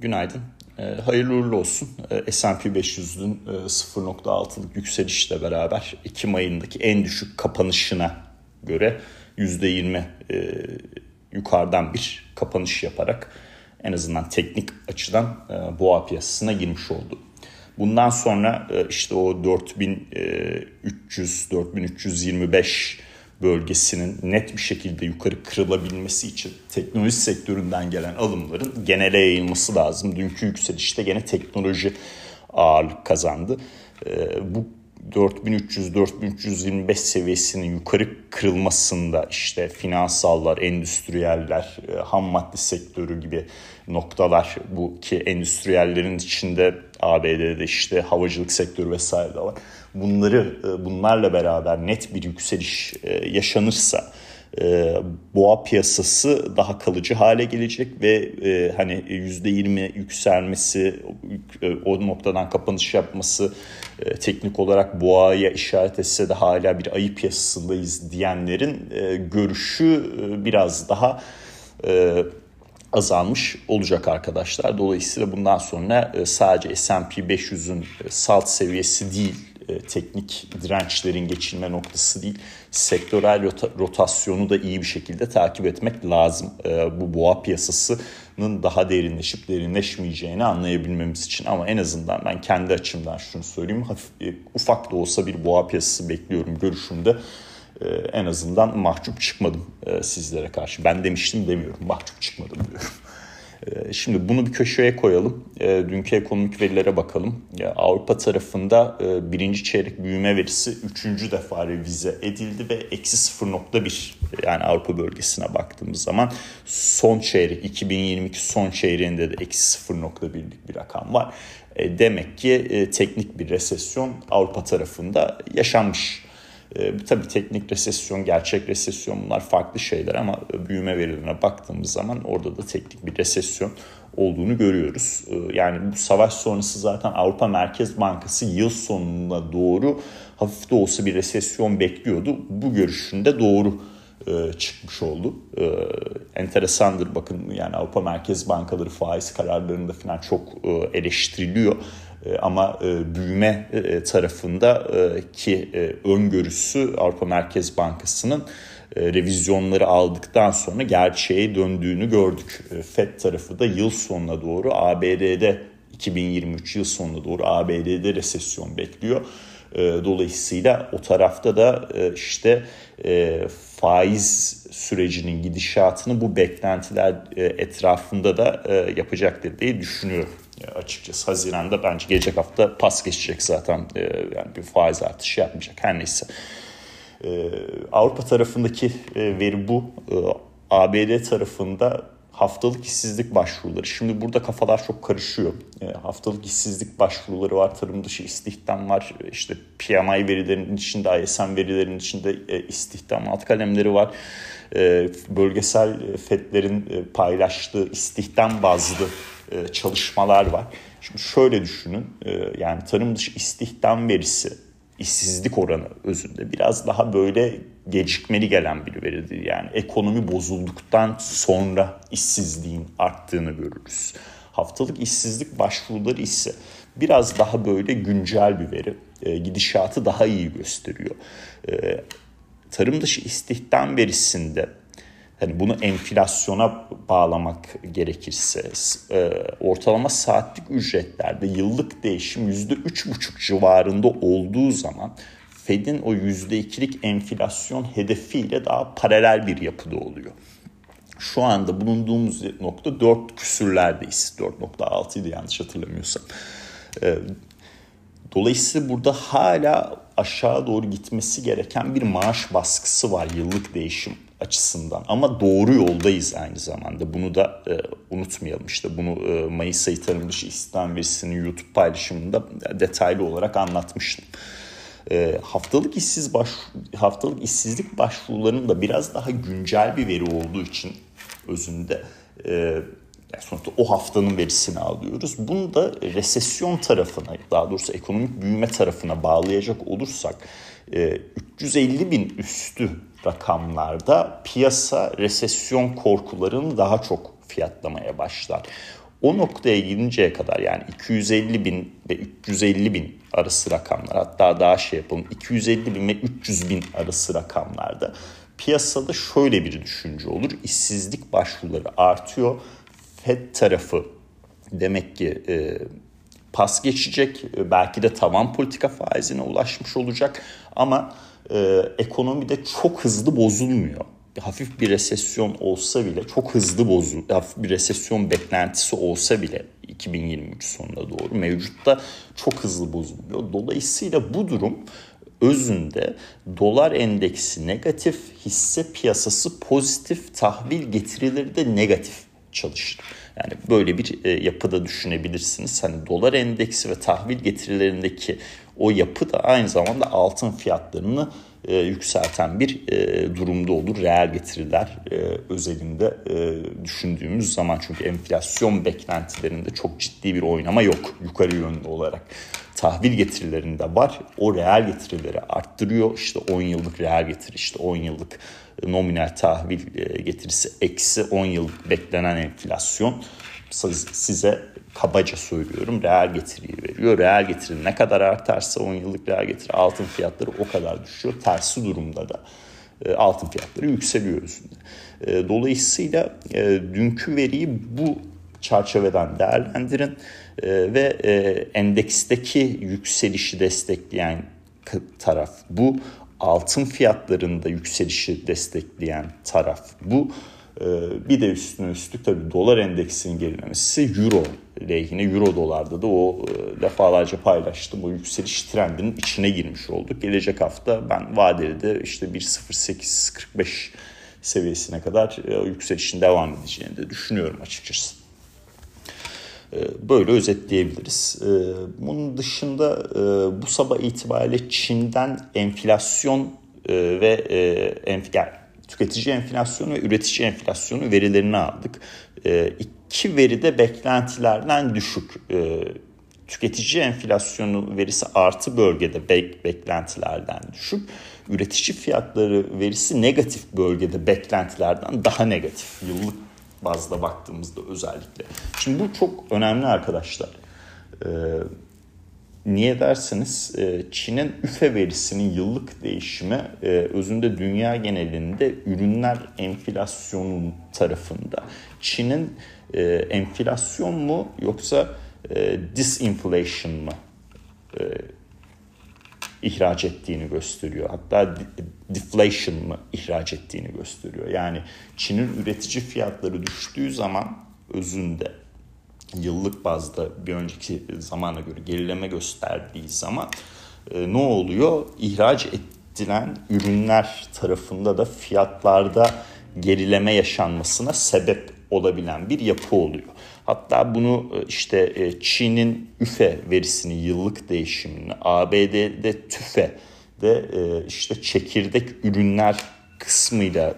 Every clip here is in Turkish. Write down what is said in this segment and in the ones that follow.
Günaydın. E, hayırlı uğurlu olsun. S&P 500'ün e, 0.6'lık yükselişle beraber Ekim ayındaki en düşük kapanışına göre %20 e, yukarıdan bir kapanış yaparak en azından teknik açıdan e, boğa piyasasına girmiş oldu. Bundan sonra e, işte o 4300 4325 bölgesinin net bir şekilde yukarı kırılabilmesi için teknoloji sektöründen gelen alımların genele yayılması lazım. Dünkü yükselişte gene teknoloji ağırlık kazandı. Bu 4300-4325 seviyesinin yukarı kırılmasında işte finansallar, endüstriyeller, e, ham madde sektörü gibi noktalar bu ki endüstriyellerin içinde ABD'de işte havacılık sektörü vesaire de var. Bunları e, bunlarla beraber net bir yükseliş e, yaşanırsa e, boğa piyasası daha kalıcı hale gelecek ve e, hani %20 yükselmesi e, o noktadan kapanış yapması e, teknik olarak boğaya işaret etse de hala bir ayı piyasasındayız diyenlerin e, görüşü e, biraz daha e, azalmış olacak arkadaşlar. Dolayısıyla bundan sonra e, sadece S&P 500'ün e, salt seviyesi değil e, teknik dirençlerin geçilme noktası değil. Sektörel rotasyonu da iyi bir şekilde takip etmek lazım. E, bu boğa piyasasının daha derinleşip derinleşmeyeceğini anlayabilmemiz için. Ama en azından ben kendi açımdan şunu söyleyeyim. Hafif, e, ufak da olsa bir boğa piyasası bekliyorum görüşümde. En azından mahcup çıkmadım sizlere karşı. Ben demiştim demiyorum. Mahcup çıkmadım diyorum. Ee, şimdi bunu bir köşeye koyalım. Ee, dünkü ekonomik verilere bakalım. Avrupa tarafında e, birinci çeyrek büyüme verisi üçüncü defa revize edildi ve eksi 0.1 yani Avrupa bölgesine baktığımız zaman son çeyrek 2022 son çeyreğinde de eksi 0.1'lik bir rakam var. E, demek ki e, teknik bir resesyon Avrupa tarafında yaşanmış. E, tabii teknik resesyon, gerçek resesyon bunlar farklı şeyler ama büyüme verilerine baktığımız zaman orada da teknik bir resesyon olduğunu görüyoruz. E, yani bu savaş sonrası zaten Avrupa Merkez Bankası yıl sonuna doğru hafif de olsa bir resesyon bekliyordu. Bu görüşünde doğru e, çıkmış oldu. E, enteresandır bakın yani Avrupa Merkez Bankaları faiz kararlarında falan çok e, eleştiriliyor. E, ama e, büyüme e, tarafında ki öngörüsü Avrupa Merkez Bankası'nın revizyonları aldıktan sonra gerçeğe döndüğünü gördük. FED tarafı da yıl sonuna doğru ABD'de 2023 yıl sonuna doğru ABD'de resesyon bekliyor. Dolayısıyla o tarafta da işte faiz sürecinin gidişatını bu beklentiler etrafında da yapacaktır diye düşünüyorum açıkçası. Haziran'da bence gelecek hafta pas geçecek zaten. E, yani bir faiz artışı yapmayacak her neyse. E, Avrupa tarafındaki e, veri bu. E, ABD tarafında haftalık işsizlik başvuruları. Şimdi burada kafalar çok karışıyor. E, haftalık işsizlik başvuruları var, tarım dışı istihdam var. İşte PMI verilerinin içinde, ISM verilerinin içinde e, istihdam alt kalemleri var. E, bölgesel FED'lerin e, paylaştığı istihdam bazlı e, çalışmalar var. Şimdi şöyle düşünün e, yani tarım dışı istihdam verisi işsizlik oranı özünde biraz daha böyle gecikmeli gelen bir veridir. Yani ekonomi bozulduktan sonra işsizliğin arttığını görürüz. Haftalık işsizlik başvuruları ise biraz daha böyle güncel bir veri. E, gidişatı daha iyi gösteriyor. tarım dışı istihdam verisinde hani bunu enflasyona bağlamak gerekirse e, ortalama saatlik ücretlerde yıllık değişim yüzde üç buçuk civarında olduğu zaman Fed'in o yüzde ikilik enflasyon hedefiyle daha paralel bir yapıda oluyor. Şu anda bulunduğumuz nokta 4 küsürlerdeyiz. 4.6 idi yanlış hatırlamıyorsam. E, dolayısıyla burada hala aşağı doğru gitmesi gereken bir maaş baskısı var yıllık değişim açısından ama doğru yoldayız aynı zamanda bunu da e, unutmayalım işte bunu e, Mayıs ayı tarım dışı istihdam verisinin YouTube paylaşımında detaylı olarak anlatmıştım. E, haftalık işsiz baş haftalık işsizlik başvurularının da biraz daha güncel bir veri olduğu için özünde e, yani sonuçta o haftanın verisini alıyoruz. Bunu da resesyon tarafına daha doğrusu ekonomik büyüme tarafına bağlayacak olursak 350 e, bin üstü rakamlarda piyasa resesyon korkularını daha çok fiyatlamaya başlar. O noktaya gelinceye kadar yani 250 bin ve 350 bin arası rakamlar hatta daha şey yapalım 250 bin ve 300 bin arası rakamlarda piyasada şöyle bir düşünce olur. İşsizlik başvuruları artıyor. FED tarafı demek ki e, pas geçecek. Belki de tavan politika faizine ulaşmış olacak. Ama e, ekonomide çok hızlı bozulmuyor hafif bir resesyon olsa bile çok hızlı bozul, hafif bir resesyon beklentisi olsa bile 2023 sonuna doğru mevcutta çok hızlı bozuluyor. Dolayısıyla bu durum özünde dolar endeksi negatif, hisse piyasası pozitif, tahvil getirileri de negatif çalışır. Yani böyle bir e, yapıda düşünebilirsiniz. Hani dolar endeksi ve tahvil getirilerindeki o yapı da aynı zamanda altın fiyatlarını e, yükselten bir e, durumda olur. Reel getiriler e, özelinde e, düşündüğümüz zaman çünkü enflasyon beklentilerinde çok ciddi bir oynama yok yukarı yönlü olarak. Tahvil getirilerinde var. O reel getirileri arttırıyor. İşte 10 yıllık reel getiri işte 10 yıllık nominal tahvil e, getirisi eksi 10 yıllık beklenen enflasyon size kabaca söylüyorum reel getiriyi veriyor. Reel getiri ne kadar artarsa 10 yıllık reel getiri altın fiyatları o kadar düşüyor. Tersi durumda da e, altın fiyatları yükseliyor üstünde. E, dolayısıyla e, dünkü veriyi bu çerçeveden değerlendirin ve endeksteki yükselişi destekleyen taraf bu. Altın fiyatlarında yükselişi destekleyen taraf bu. Ee, bir de üstüne üstlük tabii dolar endeksinin gerilemesi euro lehine euro dolarda da o e, defalarca paylaştım. O yükseliş trendinin içine girmiş olduk. Gelecek hafta ben vadeli de işte 1.0845 seviyesine kadar e, yükselişin devam edeceğini de düşünüyorum açıkçası. E, böyle özetleyebiliriz. Bunun dışında bu sabah itibariyle Çin'den enflasyon ve enflasyon tüketici enflasyonu ve üretici enflasyonu verilerini aldık. E, iki veri de beklentilerden düşük. E, tüketici enflasyonu verisi artı bölgede bek, beklentilerden düşük. Üretici fiyatları verisi negatif bölgede beklentilerden daha negatif. Yıllık bazda baktığımızda özellikle. Şimdi bu çok önemli arkadaşlar. Ee, Niye derseniz e, Çin'in üfe verisinin yıllık değişimi e, özünde dünya genelinde ürünler enflasyonun tarafında. Çin'in e, enflasyon mu yoksa disinflation mı ihraç ettiğini gösteriyor. Hatta deflation mı ihraç ettiğini gösteriyor. Yani Çin'in üretici fiyatları düştüğü zaman özünde yıllık bazda bir önceki zamana göre gerileme gösterdiği zaman e, ne oluyor? İhraç edilen ürünler tarafında da fiyatlarda gerileme yaşanmasına sebep olabilen bir yapı oluyor. Hatta bunu e, işte e, Çin'in üfe verisini yıllık değişimini, ABD'de tüfe de e, işte çekirdek ürünler kısmıyla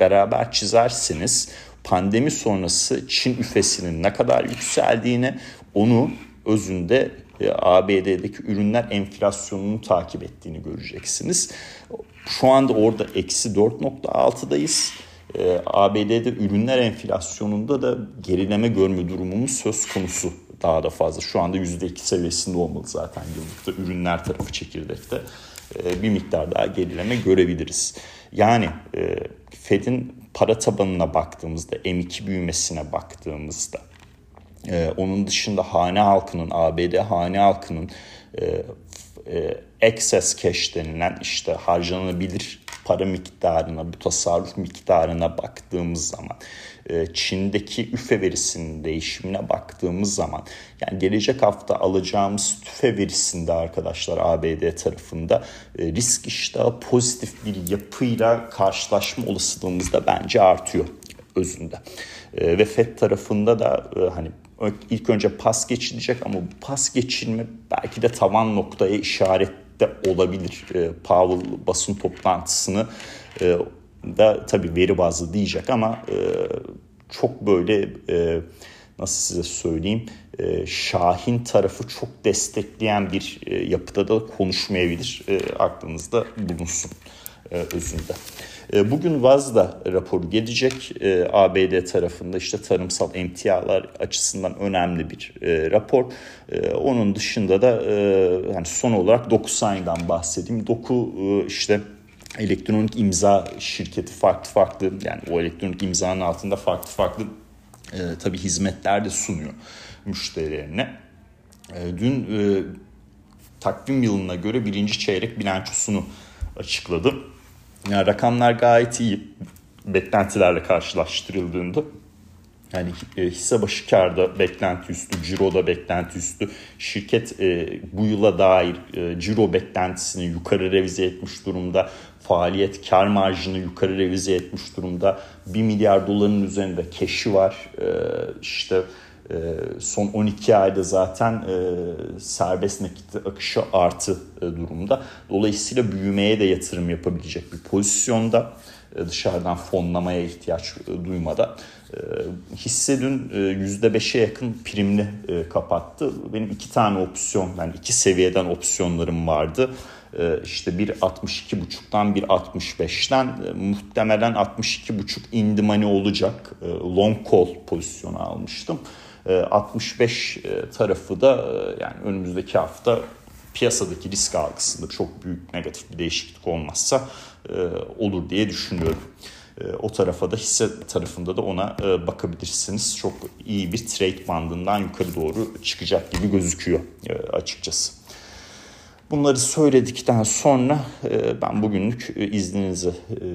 beraber çizersiniz pandemi sonrası Çin üfesinin ne kadar yükseldiğini onu özünde e, ABD'deki ürünler enflasyonunu takip ettiğini göreceksiniz. Şu anda orada eksi 4.6'dayız. E, ABD'de ürünler enflasyonunda da gerileme görme durumumuz söz konusu daha da fazla. Şu anda %2 seviyesinde olmalı zaten yıllıkta ürünler tarafı çekirdekte. E, bir miktar daha gerileme görebiliriz. Yani Fed'in para tabanına baktığımızda, M2 büyümesine baktığımızda, e, onun dışında hane halkının, ABD hane halkının e, e, excess cash denilen işte harcanabilir para miktarına, bu tasarruf miktarına baktığımız zaman e, Çin'deki üfe verisinin değişimine baktığımız zaman yani gelecek hafta alacağımız tüfe verisinde arkadaşlar ABD tarafında e, risk iştahı pozitif bir yapıyla karşılaşma olasılığımız da bence artıyor özünde. E, ve FED tarafında da hani ilk önce pas geçilecek ama bu pas geçilme belki de tavan noktaya işaret de olabilir. Powell basın toplantısını da tabii veri bazlı diyecek ama e, çok böyle e, nasıl size söyleyeyim e, Şahin tarafı çok destekleyen bir e, yapıda da konuşmayabilir. E, aklınızda bulunsun. Özünde. Bugün Vazda raporu gelecek. ABD tarafında işte tarımsal emtialar açısından önemli bir rapor. Onun dışında da yani son olarak DocuSign'dan bahsedeyim. Doku işte elektronik imza şirketi farklı farklı yani o elektronik imzanın altında farklı farklı e, tabii hizmetler de sunuyor müşterilerine. E, dün e, takvim yılına göre birinci çeyrek bilançosunu açıkladı. Yani rakamlar gayet iyi beklentilerle karşılaştırıldığında. Yani e, hisse başı karda beklenti üstü, ciroda beklenti üstü. Şirket e, bu yıla dair e, ciro beklentisini yukarı revize etmiş durumda. Faaliyet kar marjını yukarı revize etmiş durumda. 1 milyar doların üzerinde cash'i var. İşte e, son 12 ayda zaten e, serbest nakit akışı artı e, durumda. Dolayısıyla büyümeye de yatırım yapabilecek bir pozisyonda. E, dışarıdan fonlamaya ihtiyaç duymada. Hisse dün %5'e yakın primli kapattı. Benim iki tane opsiyon, yani iki seviyeden opsiyonlarım vardı. İşte bir 62.5'tan bir 65'ten muhtemelen 62.5 in the money olacak. Long call pozisyonu almıştım. 65 tarafı da yani önümüzdeki hafta piyasadaki risk algısında çok büyük negatif bir değişiklik olmazsa e, olur diye düşünüyorum. E, o tarafa da hisse tarafında da ona e, bakabilirsiniz. Çok iyi bir trade bandından yukarı doğru çıkacak gibi gözüküyor açıkçası. Bunları söyledikten sonra ben bugünlük izninizi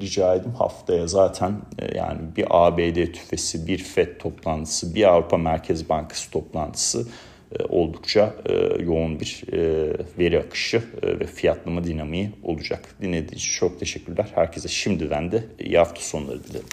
rica edeyim. Haftaya zaten yani bir ABD tüfesi, bir FED toplantısı, bir Avrupa Merkez Bankası toplantısı e, oldukça e, yoğun bir e, veri akışı ve fiyatlama dinamiği olacak. Dinlediğiniz için çok teşekkürler. Herkese şimdiden de iyi hafta sonları dilerim.